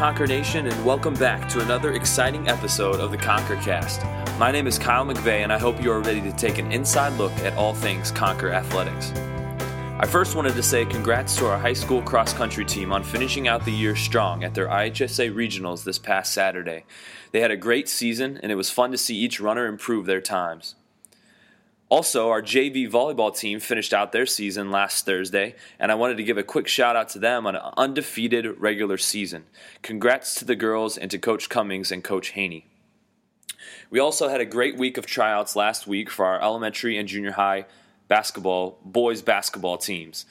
Conquer Nation, and welcome back to another exciting episode of the Conquer Cast. My name is Kyle McVeigh, and I hope you are ready to take an inside look at all things Conquer athletics. I first wanted to say congrats to our high school cross country team on finishing out the year strong at their IHSA regionals this past Saturday. They had a great season, and it was fun to see each runner improve their times. Also, our JV volleyball team finished out their season last Thursday, and I wanted to give a quick shout out to them on an undefeated regular season. Congrats to the girls and to Coach Cummings and Coach Haney. We also had a great week of tryouts last week for our elementary and junior high basketball, boys basketball teams.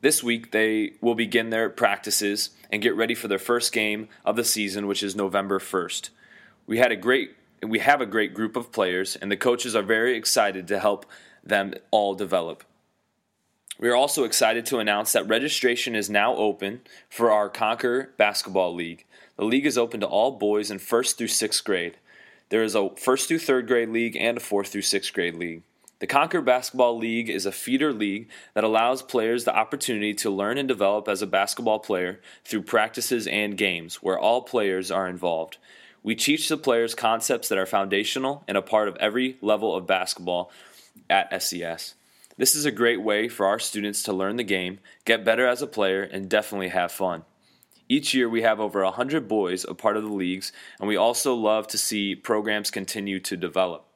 This week, they will begin their practices and get ready for their first game of the season, which is November 1st. We had a great we have a great group of players, and the coaches are very excited to help them all develop. We are also excited to announce that registration is now open for our Conquer Basketball League. The league is open to all boys in first through sixth grade. There is a first through third grade league and a fourth through sixth grade league. The Conquer Basketball League is a feeder league that allows players the opportunity to learn and develop as a basketball player through practices and games where all players are involved. We teach the players concepts that are foundational and a part of every level of basketball at SES. This is a great way for our students to learn the game, get better as a player, and definitely have fun. Each year, we have over 100 boys a part of the leagues, and we also love to see programs continue to develop.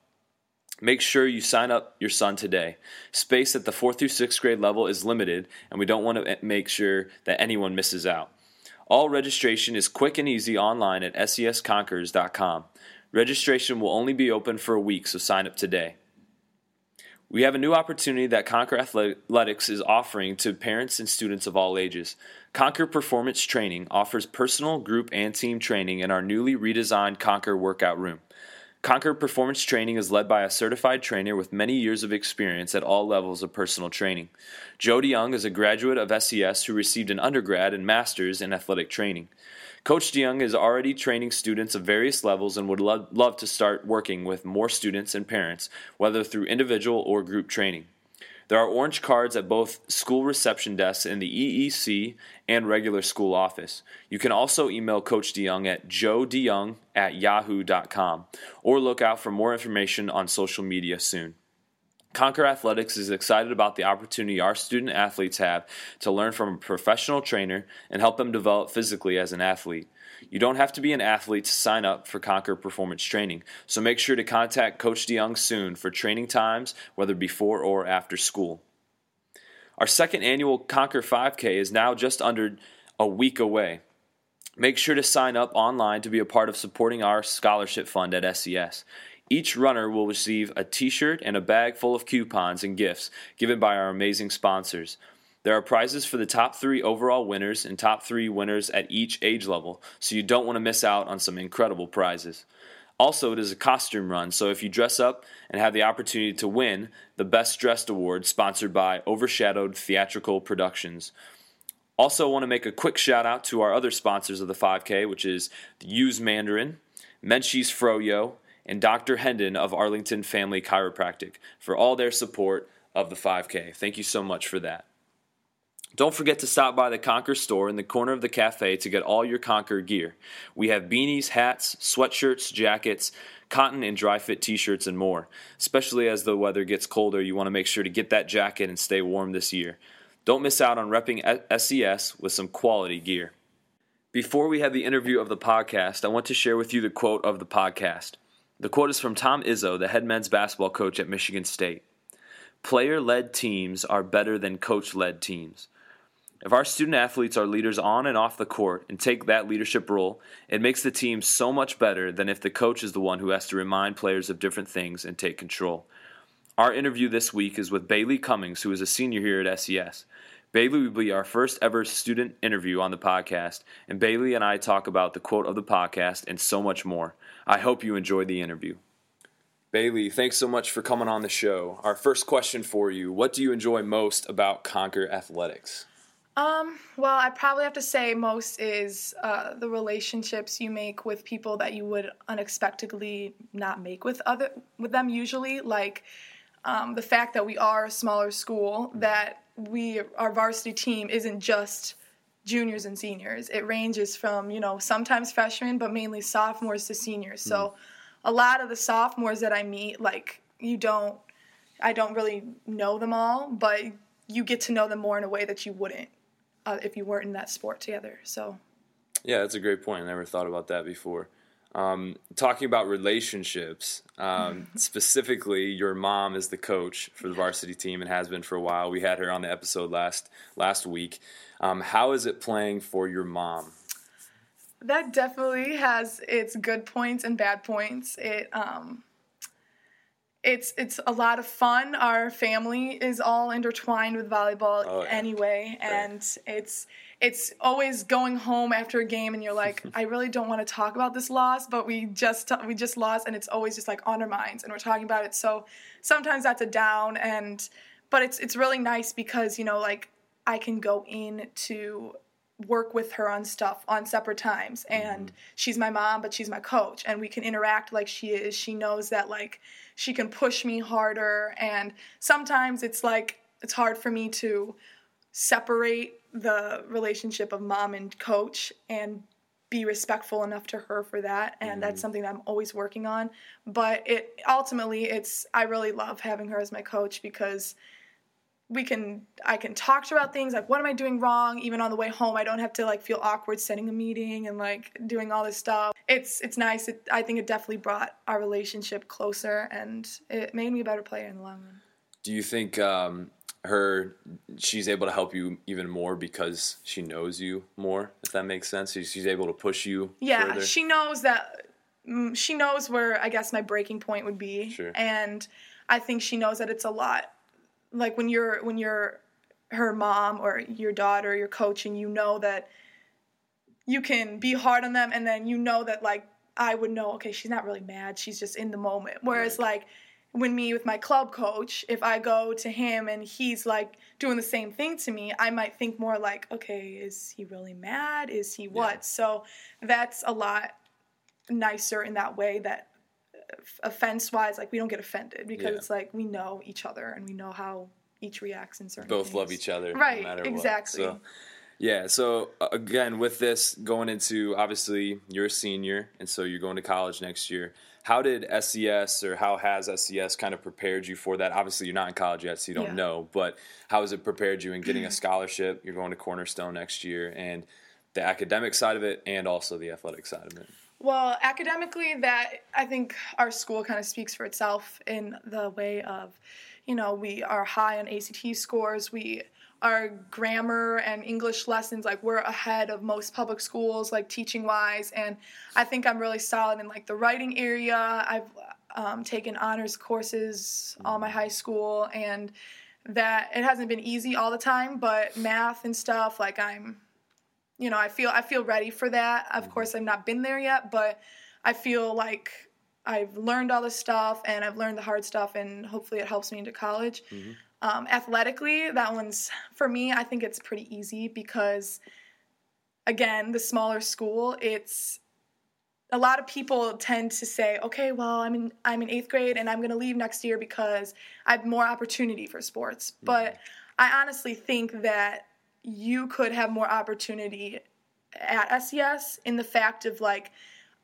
Make sure you sign up your son today. Space at the 4th through 6th grade level is limited, and we don't want to make sure that anyone misses out. All registration is quick and easy online at sesconquers.com. Registration will only be open for a week, so sign up today. We have a new opportunity that Conquer Athletics is offering to parents and students of all ages. Conquer Performance Training offers personal, group, and team training in our newly redesigned Conquer Workout Room. Conquer Performance Training is led by a certified trainer with many years of experience at all levels of personal training. Joe DeYoung is a graduate of SES who received an undergrad and master's in athletic training. Coach DeYoung is already training students of various levels and would lo- love to start working with more students and parents, whether through individual or group training. There are orange cards at both school reception desks in the EEC and regular school office. You can also email Coach DeYoung at joedeyoung at yahoo.com or look out for more information on social media soon. Conquer Athletics is excited about the opportunity our student athletes have to learn from a professional trainer and help them develop physically as an athlete. You don't have to be an athlete to sign up for Conquer Performance Training, so make sure to contact Coach DeYoung soon for training times, whether before or after school. Our second annual Conquer 5K is now just under a week away. Make sure to sign up online to be a part of supporting our scholarship fund at SES. Each runner will receive a t shirt and a bag full of coupons and gifts given by our amazing sponsors. There are prizes for the top three overall winners and top three winners at each age level, so you don't want to miss out on some incredible prizes. Also, it is a costume run, so if you dress up and have the opportunity to win the Best Dressed Award sponsored by Overshadowed Theatrical Productions. Also, want to make a quick shout out to our other sponsors of the 5K, which is Use Mandarin, Menchie's Froyo, and Dr. Hendon of Arlington Family Chiropractic for all their support of the 5K. Thank you so much for that. Don't forget to stop by the Conquer store in the corner of the cafe to get all your Conquer gear. We have beanies, hats, sweatshirts, jackets, cotton and dry fit t shirts, and more. Especially as the weather gets colder, you want to make sure to get that jacket and stay warm this year. Don't miss out on repping SES with some quality gear. Before we have the interview of the podcast, I want to share with you the quote of the podcast. The quote is from Tom Izzo, the head men's basketball coach at Michigan State. Player led teams are better than coach led teams. If our student athletes are leaders on and off the court and take that leadership role, it makes the team so much better than if the coach is the one who has to remind players of different things and take control. Our interview this week is with Bailey Cummings, who is a senior here at SES. Bailey will be our first ever student interview on the podcast, and Bailey and I talk about the quote of the podcast and so much more. I hope you enjoy the interview. Bailey, thanks so much for coming on the show. Our first question for you What do you enjoy most about Conquer Athletics? Um, well, I probably have to say most is uh, the relationships you make with people that you would unexpectedly not make with other with them usually. Like um, the fact that we are a smaller school, that we our varsity team isn't just juniors and seniors. It ranges from, you know, sometimes freshmen, but mainly sophomores to seniors. So a lot of the sophomores that I meet, like, you don't, I don't really know them all, but you get to know them more in a way that you wouldn't uh, if you weren't in that sport together. So, Yeah, that's a great point. I never thought about that before. Um, talking about relationships, um, specifically, your mom is the coach for the varsity team and has been for a while. We had her on the episode last last week. Um, how is it playing for your mom? that definitely has its good points and bad points. It um it's it's a lot of fun. Our family is all intertwined with volleyball Oh, yeah. anyway, and it's it's always going home after a game and you're like, I really don't want to talk about this loss, but we just we just lost, and it's always just like on our minds, and we're talking about it. So sometimes that's a down, and but it's it's really nice because you know like I can go in to work with her on stuff on separate times and mm-hmm. she's my mom but she's my coach and we can interact like she is she knows that like she can push me harder. And sometimes it's like it's hard for me to separate the relationship of mom and coach and be respectful enough to her for that. And that's mm. something that I'm always working on. But it ultimately it's I really love having her as my coach because we can I can talk to her about things like what am I doing wrong even on the way home I don't have to like feel awkward setting a meeting and like doing all this stuff it's it's nice it, I think it definitely brought our relationship closer and it made me a better player in the long run Do you think um, her she's able to help you even more because she knows you more? If that makes sense, she's, she's able to push you. yeah further? she knows that mm, she knows where I guess my breaking point would be Sure. and I think she knows that it's a lot like when you're when you're her mom or your daughter your coach and you know that you can be hard on them and then you know that like I would know okay she's not really mad she's just in the moment. Whereas Right. like when me with my club coach if I go to him and he's like doing the same thing to me I might think more like okay is he really mad? Is he what? So that's a lot nicer in that way that offense wise like we don't get offended because Yeah. it's like we know each other and we know how each reacts in certain both things. love each other, Right, No matter exactly. So, yeah. So uh, again, with this going into obviously you're a senior, and so you're going to college next year. How did SES or how has SES kind of prepared you for that? Obviously, you're not in college yet, so you don't Yeah. know. But how has it prepared you in getting a scholarship? You're going to Cornerstone next year, and the academic side of it, and also the athletic side of it. Well, academically, that I think our school kind of speaks for itself in the way of, you know, we are high on ACT scores. We our grammar and English lessons like we're ahead of most public schools like teaching wise and I think I'm really solid in like the writing area. I've um, taken honors courses all my high school and that it hasn't been easy all the time, but math and stuff like I'm you know, I feel I feel ready for that. Of mm-hmm. course, I've not been there yet, but I feel like I've learned all this stuff and I've learned the hard stuff, and hopefully, it helps me into college. Mm-hmm. Um, athletically, that one's for me. I think it's pretty easy because, again, the smaller school, it's a lot of people tend to say, okay, well, I'm in I'm in eighth grade and I'm going to leave next year because I have more opportunity for sports. Mm-hmm. But I honestly think that you could have more opportunity at SES in the fact of like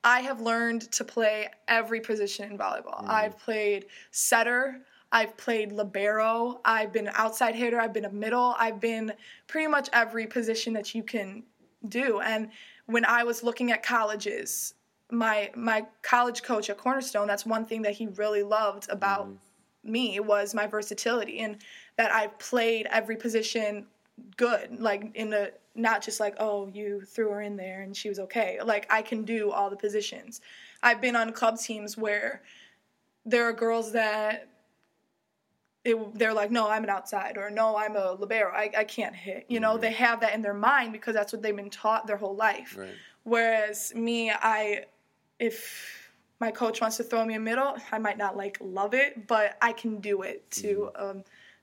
I have learned to play every position in volleyball. Mm. I've played setter, I've played libero, I've been an outside hitter, I've been a middle, I've been pretty much every position that you can do. And when I was looking at colleges, my my college coach at Cornerstone, that's one thing that he really loved about mm. me was my versatility and that I've played every position good like in the not just like oh you threw her in there and she was okay. Like i can do all the positions. I've been on club teams where there are girls that it, they're like no i'm an outside or no i'm a libero i, I can't hit you know? Mm-hmm. They have that in their mind because that's what they've been taught their whole life. Right. whereas me i if my coach wants to throw me a middle i might not like love it but i can do it to a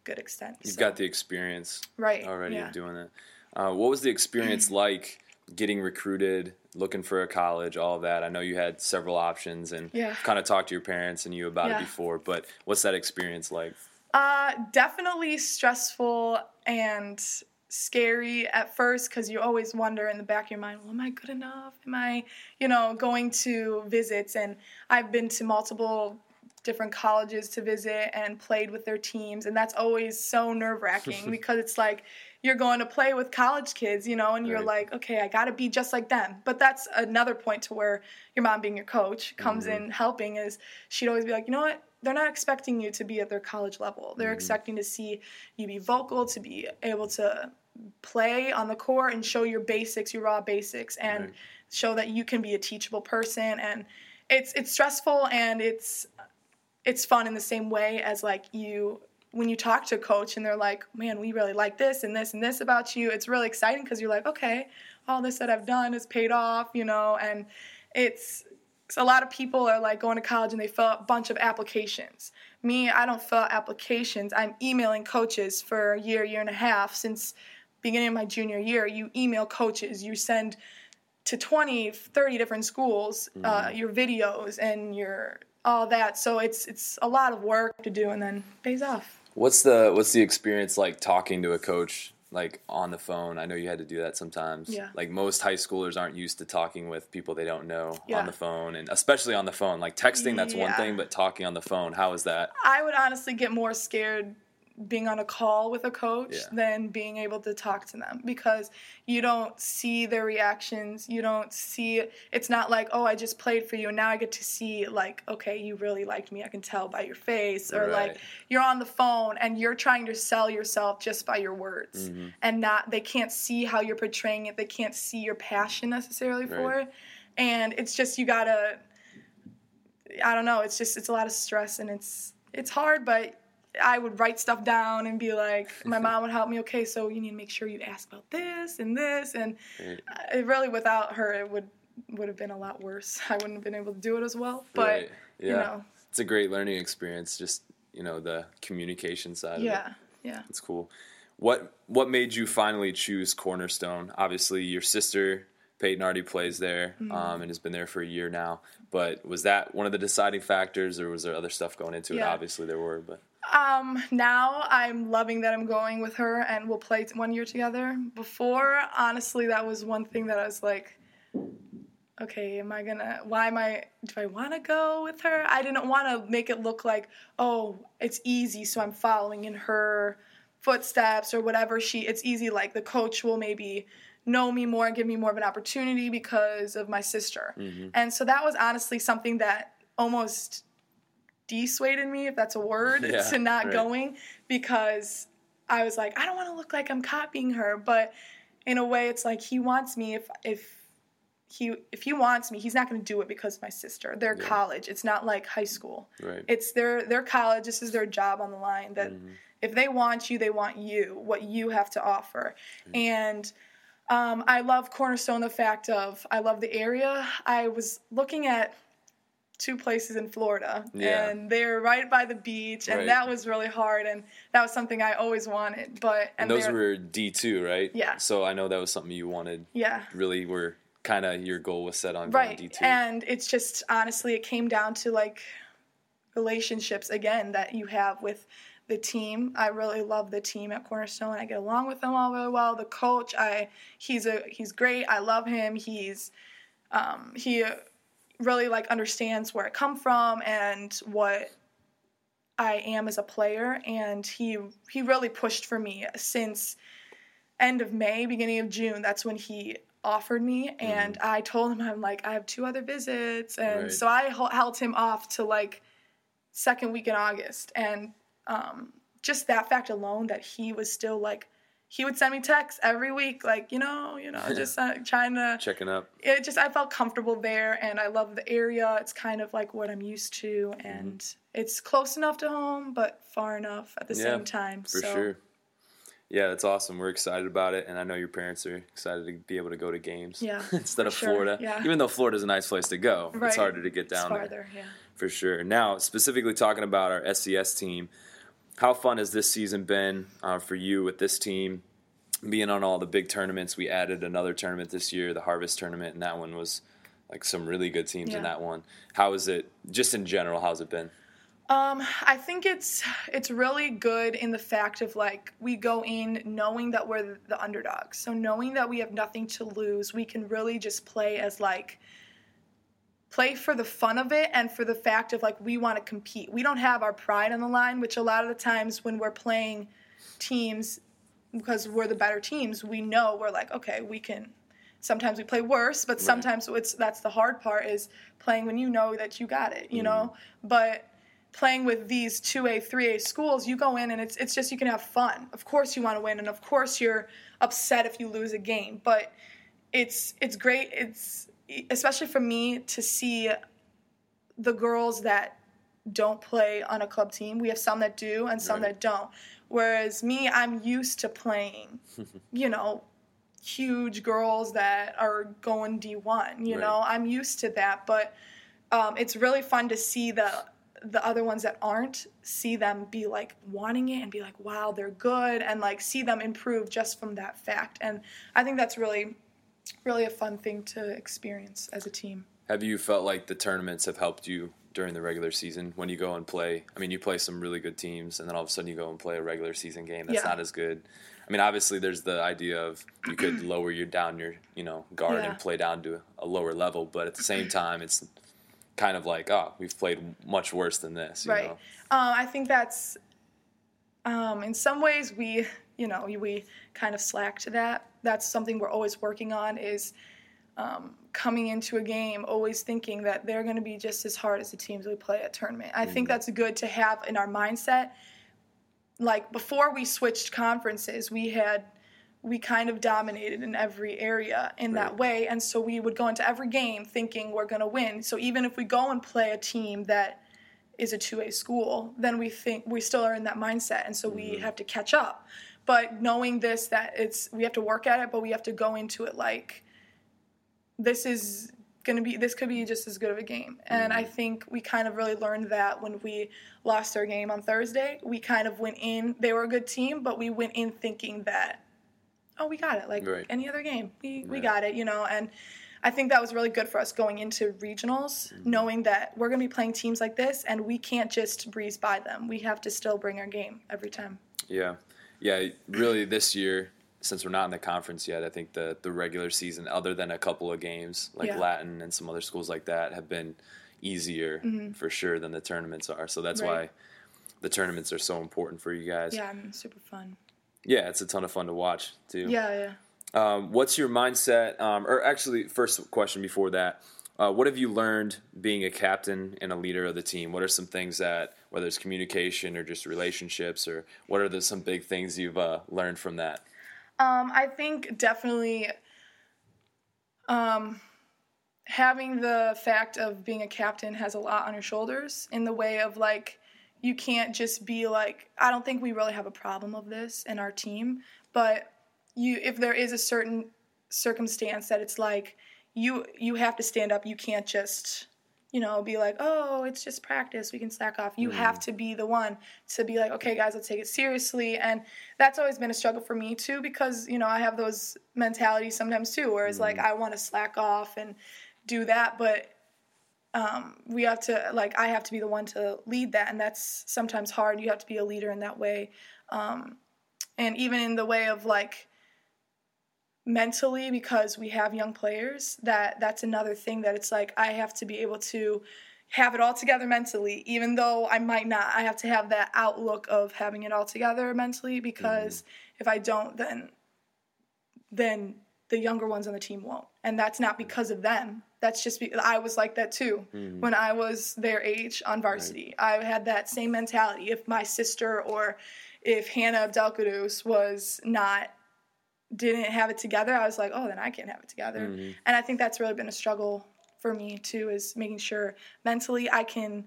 good extent You've so. got the experience Right, already yeah. of doing it. Uh, what was the experience like getting recruited, looking for a college, all that? I know you had several options and Yeah. kind of talked to your parents and you about Yeah. it before, but what's that experience like? Uh, definitely stressful and scary at first because you always wonder in the back of your mind, well, am I good enough? Am I, you know, going to visits? And I've been to multiple different colleges to visit and played with their teams. And that's always so nerve wracking because it's like you're going to play with college kids, you know, and you're Right. like, okay, I got to be just like them. But that's another point to where your mom being your coach comes Mm-hmm. in helping is she'd always be like, you know what? They're not expecting you to be at their college level. They're Mm-hmm. expecting to see you be vocal, to be able to play on the court and show your basics, your raw basics, and Right. show that you can be a teachable person. And it's it's stressful and it's it's fun in the same way as like you when you talk to a coach and they're like, man, we really like this and this and this about you. It's really exciting because you're like, okay, all this that I've done has paid off, you know, and it's so a lot of people are like going to college and they fill out a bunch of applications. Me, I don't fill out applications. I'm emailing coaches for a year, year and a half since beginning of my junior year. You email coaches, you send to 20, 30 different schools uh, your videos and your all that. So it's it's a lot of work to do and then pays off. What's the what's the experience like talking to a coach like on the phone? I know you had to do that sometimes. Yeah. Like most high schoolers aren't used to talking with people they don't know Yeah. on the phone and especially on the phone. Like texting that's one thing, but talking on the phone, how is that? I would honestly get more scared being on a call with a coach Yeah. than being able to talk to them because you don't see their reactions. You don't see it's not like, "Oh, I just played for you and now I get to see like, okay, you really liked me. I can tell by your face." Or Right. like you're on the phone and you're trying to sell yourself just by your words Mm-hmm. and not they can't see how you're portraying it. They can't see your passion necessarily for Right. it. And it's just you got to I don't know. It's just it's a lot of stress and it's it's hard, but I would write stuff down and be like, my mom would help me. Okay, so you need to make sure you ask about this and this, and Right. Uh, it really without her, it would would have been a lot worse. I wouldn't have been able to do it as well. But Right. Yeah. you know, It's a great learning experience, just you know, the communication side of it. yeah, yeah. It's cool. What what made you finally choose Cornerstone? Obviously, your sister Peyton already plays there Mm-hmm. um, and has been there for a year now. But was that one of the deciding factors, or was there other stuff going into it? Obviously, there were, but Um, now I'm loving that I'm going with her and we'll play one year together. Before, honestly, that was one thing that I was like, okay, am I gonna, why am I, do I wanna go with her? I didn't wanna make it look like, oh, it's easy, so I'm following in her footsteps or whatever. She, it's easy, like the coach will maybe know me more and give me more of an opportunity because of my sister. Mm-hmm. And so that was honestly something that almost dissuaded me, if that's a word, Yeah, to not right. going because I was like, I don't want to look like I'm copying her, but in a way, it's like he wants me. If if he if he wants me, he's not going to do it because of my sister. They're Yeah. college. It's not like high school. right. It's their their college. This is their job on the line. That Mhm. if they want you, they want you. What you have to offer, Mm-hmm. and. Um, I love Cornerstone. The fact of I love the area. I was looking at two places in Florida, Yeah. and they're right by the beach, and Right. that was really hard, and that was something I always wanted. But and those were D two, right? Yeah. So I know that was something you wanted. yeah, Really, were kind of your goal was set on going D two, And it's just honestly, it came down to like relationships again that you have with the team. I really love the team at Cornerstone. I get along with them all really well. The coach, I he's a he's great. I love him. He's um, he really like understands where I come from and what I am as a player. And he he really pushed for me since end of May, beginning of June. That's when he offered me, and I told him I'm like I have two other visits, and Right. so I held him off to like second week in August, and um, just that fact alone that he was still like he would send me texts every week, like you know, you know, just uh, trying to. Checking up. It just I felt comfortable there, and I love the area. It's kind of like what I'm used to, and it's close enough to home, but far enough at the Yeah, same time. For so, sure. Yeah, that's awesome. We're excited about it, and I know your parents are excited to be able to go to games Yeah, instead of sure, Florida. yeah. Even though Florida's a nice place to go, Right. it's harder to get down there yeah. for sure. Now, specifically talking about our SCS team, how fun has this season been uh, for you with this team? Being on all the big tournaments, we added another tournament this year, the Harvest Tournament, and that one was like some really good teams in that one. How is it, just in general, how's it been? Um, I think it's it's really good in the fact of like we go in knowing that we're the, the underdogs. So knowing that we have nothing to lose, we can really just play as like play for the fun of it and for the fact of like we want to compete. We don't have our pride on the line, which a lot of the times when we're playing teams because we're the better teams, we know we're like, okay, we can sometimes we play worse, but sometimes it's that's the hard part is playing when you know that you got it, you mm-hmm. know? But playing with these 2A, 3A schools, you go in and it's it's just you can have fun. Of course you want to win and of course you're upset if you lose a game, but it's it's great it's especially for me to see the girls that don't play on a club team. We have some that do and some right. that don't. Whereas me, I'm used to playing, you know, huge girls that are going D1, you right. know. I'm used to that, but um, it's really fun to see the the other ones that aren't see them be like wanting it and be like wow they're good and like see them improve just from that fact and i think that's really really a fun thing to experience as a team have you felt like the tournaments have helped you during the regular season when you go and play i mean you play some really good teams and then all of a sudden you go and play a regular season game that's yeah. not as good i mean obviously there's the idea of you could lower your down your you know guard yeah. and play down to a lower level but at the same time it's kind of like, oh, we've played much worse than this. right. Um, I think that's um, in some ways we, you know, we kind of slack to that. That's something we're always working on. Is um, coming into a game always thinking that they're going to be just as hard as the teams we play at tournament. I mm-hmm. think that's good to have in our mindset. Like before we switched conferences, we had we kind of dominated in every area in right. that way. And so we would go into every game thinking we're going to win. So even if we go and play a team that is a 2A school, then we think we still are in that mindset. And so mm-hmm. we have to catch up. But knowing this, that it's, we have to work at it, but we have to go into it like, this is going to be, this could be just as good of a game. And I mm-hmm. think we kind of really learned that when we lost our game on Thursday. We kind of went in, they were a good team, but we went in thinking that oh, we got it. Like right. any other game, we, right. we got it, you know. And I think that was really good for us going into regionals, mm-hmm. knowing that we're going to be playing teams like this and we can't just breeze by them. We have to still bring our game every time. Yeah. Yeah. Really, this year, since we're not in the conference yet, I think the, the regular season, other than a couple of games like yeah. Latin and some other schools like that, have been easier mm-hmm. for sure than the tournaments are. So that's right. why the tournaments are so important for you guys. Yeah, I mean, super fun. Yeah, it's a ton of fun to watch too. Yeah, yeah. Um, what's your mindset? Um, or actually, first question before that, uh, what have you learned being a captain and a leader of the team? What are some things that, whether it's communication or just relationships, or what are the, some big things you've uh, learned from that? Um, I think definitely um, having the fact of being a captain has a lot on your shoulders in the way of like you can't just be like i don't think we really have a problem of this in our team but you if there is a certain circumstance that it's like you you have to stand up. You can't just you know be like oh it's just practice. We can slack off. You mm. have to be the one to be like okay guys let's take it seriously. And that's always been a struggle for me too because you know i have those mentalities sometimes too where it's mm. like i want to slack off and do that but um, we have to like i have to be the one to lead that and that's sometimes hard. You have to be a leader in that way. Um, and even in the way of like mentally because we have young players that that's another thing that it's like i have to be able to have it all together mentally even though i might not i have to have that outlook of having it all together mentally because mm-hmm. if i don't then then the younger ones on the team won't and that's not because of them that's just be, I was like that too mm-hmm. when I was their age on varsity. Right. I had that same mentality. If my sister or if Hannah Abdelkadous was not didn't have it together, I was like, oh, then I can't have it together. Mm-hmm. And I think that's really been a struggle for me too, is making sure mentally I can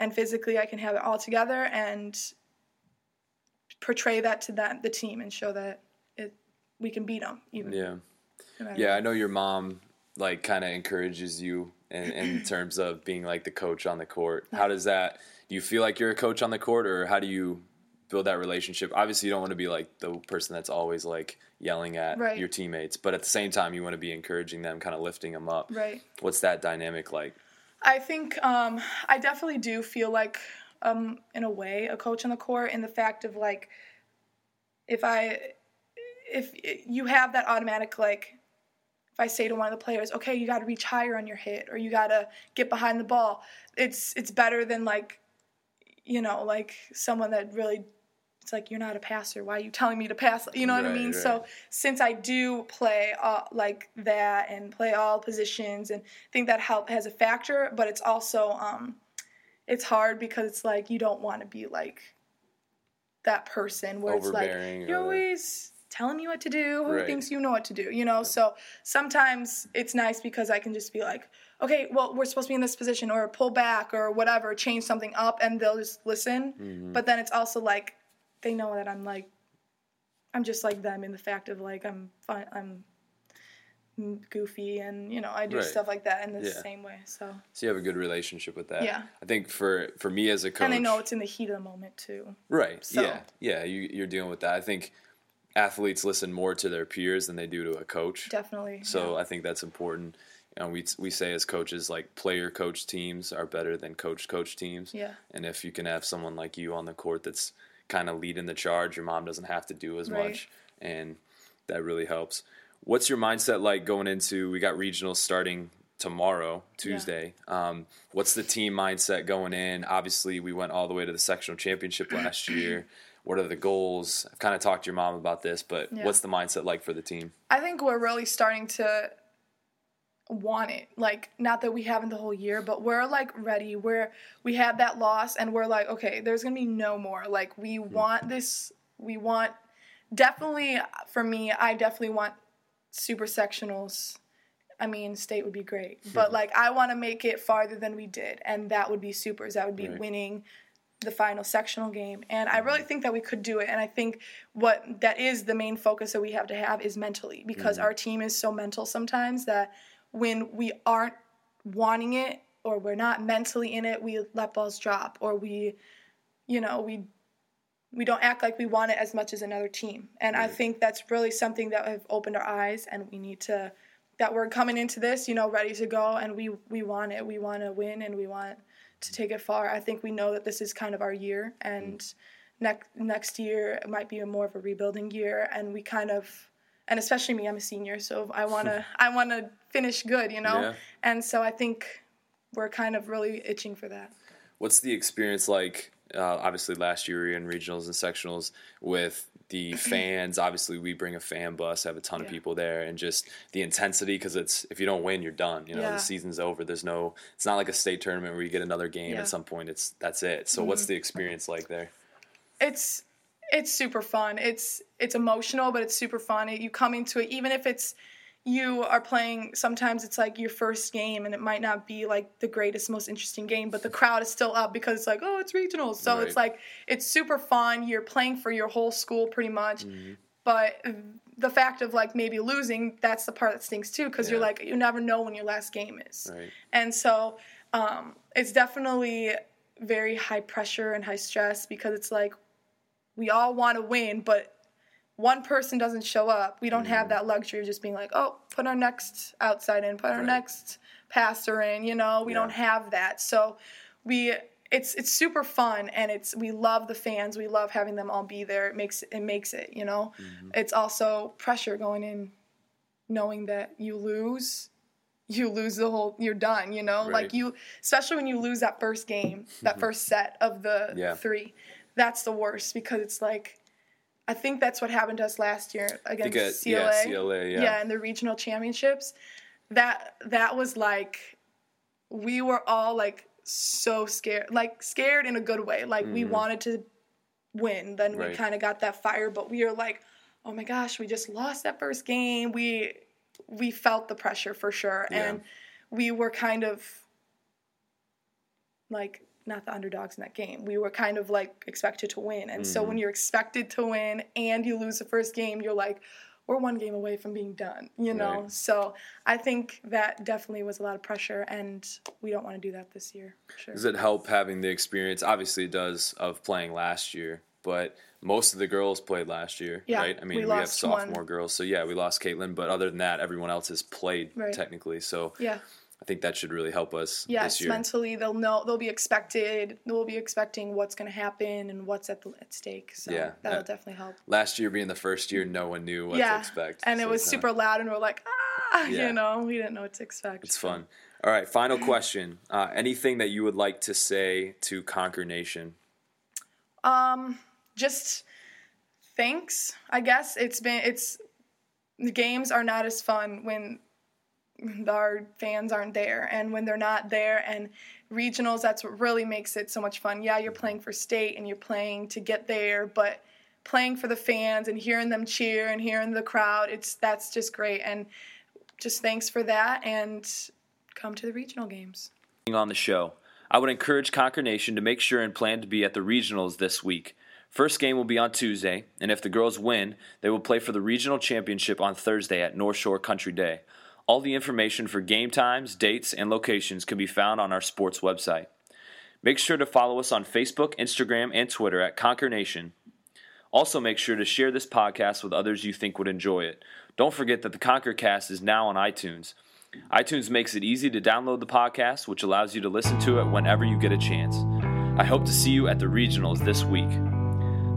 and physically I can have it all together and portray that to that the team and show that it we can beat them even. Yeah. yeah, I know your mom like kind of encourages you in, in terms of being like the coach on the court. How does that? Do you feel like you're a coach on the court, or how do you build that relationship? Obviously, you don't want to be like the person that's always like yelling at right. your teammates, but at the same time, you want to be encouraging them, kind of lifting them up. Right. What's that dynamic like? I think um, I definitely do feel like um, in a way, a coach on the court in the fact of like, if I, if you have that automatic like, if I say to one of the players, okay, you got to reach higher on your hit, or you got to get behind the ball, it's it's better than like, you know, like someone that really it's like you're not a passer. Why are you telling me to pass? You know what I mean? Right. So since I do play uh, like that and play all positions and think that help has a factor, but it's also um, it's hard because it's like you don't want to be like that person where it's like you're always telling me what to do. Who right. thinks you know what to do? You know. So sometimes it's nice because I can just be like, okay, well we're supposed to be in this position or pull back or whatever, change something up, and they'll just listen. Mm-hmm. But then it's also like they know that I'm like I'm just like them in the fact of like I'm fun, I'm goofy and you know I do right. stuff like that in the yeah. same way. So so you have a good relationship with that. Yeah, I think for for me as a coach, and I know it's in the heat of the moment too. Right. So. Yeah. Yeah. You, you're dealing with that. I think athletes listen more to their peers than they do to a coach. Definitely. So yeah. I think that's important. You know, we we say as coaches like player coach teams are better than coach coach teams. Yeah. And if you can have someone like you on the court that's kind of leading the charge. Your mom doesn't have to do as right. much, and that really helps. What's your mindset like going into? We got regionals starting tomorrow, Tuesday. Yeah. Um, what's the team mindset going in? Obviously, we went all the way to the sectional championship last year. What are the goals? I've kind of talked to your mom about this, but yeah. what's the mindset like for the team? I think we're really starting to want it. Like not that we haven't the whole year, but we're like ready. We're we had that loss and we're like, okay, there's gonna be no more. Like we mm-hmm. want this we want definitely for me, I definitely want super sectionals. I mean, state would be great. But mm-hmm. like I wanna make it farther than we did and that would be supers. That would be right. winning the final sectional game and i really mm-hmm. think that we could do it and i think what that is the main focus that we have to have is mentally because mm-hmm. our team is so mental sometimes that when we aren't wanting it or we're not mentally in it, we let balls drop or we, you know, we we don't act like we want it as much as another team. And right. I think that's really something that have opened our eyes and we need to that we're coming into this, you know, ready to go and we we want it. We want to win and we want to take it far. I think we know that this is kind of our year and mm. next next year might be a more of a rebuilding year and we kind of and especially me, I'm a senior, so I wanna I wanna finish good, you know. Yeah. And so I think we're kind of really itching for that. What's the experience like? Uh, obviously, last year we were in regionals and sectionals with the fans. obviously, we bring a fan bus, have a ton yeah. of people there, and just the intensity because it's if you don't win, you're done. You know, yeah. the season's over. There's no. It's not like a state tournament where you get another game at some point. It's that's it. So, mm-hmm. what's the experience like there? It's it's super fun. It's it's emotional, but it's super fun. You come into it, even if it's you are playing. Sometimes it's like your first game, and it might not be like the greatest, most interesting game, but the crowd is still up because it's like, oh, it's regional. So right. it's like it's super fun. You're playing for your whole school pretty much, mm-hmm. but the fact of like maybe losing, that's the part that stinks too, because yeah. you're like you never know when your last game is, right. and so um, it's definitely very high pressure and high stress because it's like we all want to win, but one person doesn't show up. We don't mm-hmm. have that luxury of just being like, oh, put our next outside in, put our right. next passer in. You know, we yeah. don't have that. So we it's it's super fun and it's we love the fans. We love having them all be there. It makes it makes it. You know, mm-hmm. it's also pressure going in, knowing that you lose. You lose the whole. You're done. You know, right. like you, especially when you lose that first game, that first set of the yeah. three that's the worst because it's like I think that's what happened to us last year against CLA. Yeah, CLA, yeah. Yeah, in the regional championships. That that was like we were all like so scared, like scared in a good way. Like mm. we mm-hmm. wanted to win. Then right. we kind of got that fire, but we were like, "Oh my gosh, we just lost that first game." We we felt the pressure for sure yeah. and we were kind of like not the underdogs in that game. We were kind of like expected to win. And mm-hmm. so when mm-hmm. you're expected to win and you lose the first game, you're like, we're one game away from being done, you know? Right. So I think that definitely was a lot of pressure, and we don't want to do that this year. Sure. Does it help having the experience? Obviously, it does of playing last year, but most of the girls played last year, yeah, right? I mean, we, we have sophomore one. girls, so yeah, we lost Caitlin, but other than that, everyone else has played right. technically. So yeah, I think that should really help us Yes, this year. mentally they'll know they'll be expected. They'll be expecting what's going to happen and what's at the, at stake. So Yeah, that'll that- definitely help. Last year being the first year, no one knew what yeah, to expect. and it was super loud, and we're like, ah, Yeah. you know, we didn't know what to expect. It's fun. All right, final question. Uh, anything that you would like to say to Conquer Nation? Um, just thanks. I guess it's been it's the games are not as fun when our fans aren't there and when they're not there and regionals that's what really makes it so much fun. Yeah, you're playing for state and you're playing to get there, but playing for the fans and hearing them cheer and hearing the crowd, it's that's just great and just thanks for that and come to the regional games. on the show. I would encourage Conquer Nation to make sure and plan to be at the regionals this week. First game will be on Tuesday, and if the girls win, they will play for the regional championship on Thursday at North Shore Country Day. All the information for game times, dates, and locations can be found on our sports website. Make sure to follow us on Facebook, Instagram, and Twitter at Conquer Nation. Also, make sure to share this podcast with others you think would enjoy it. Don't forget that the Conquer Cast is now on iTunes. iTunes makes it easy to download the podcast, which allows you to listen to it whenever you get a chance. I hope to see you at the regionals this week.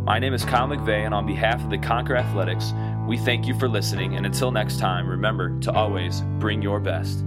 My name is Kyle McVeigh, and on behalf of the Conquer Athletics, we thank you for listening. And until next time, remember to always bring your best.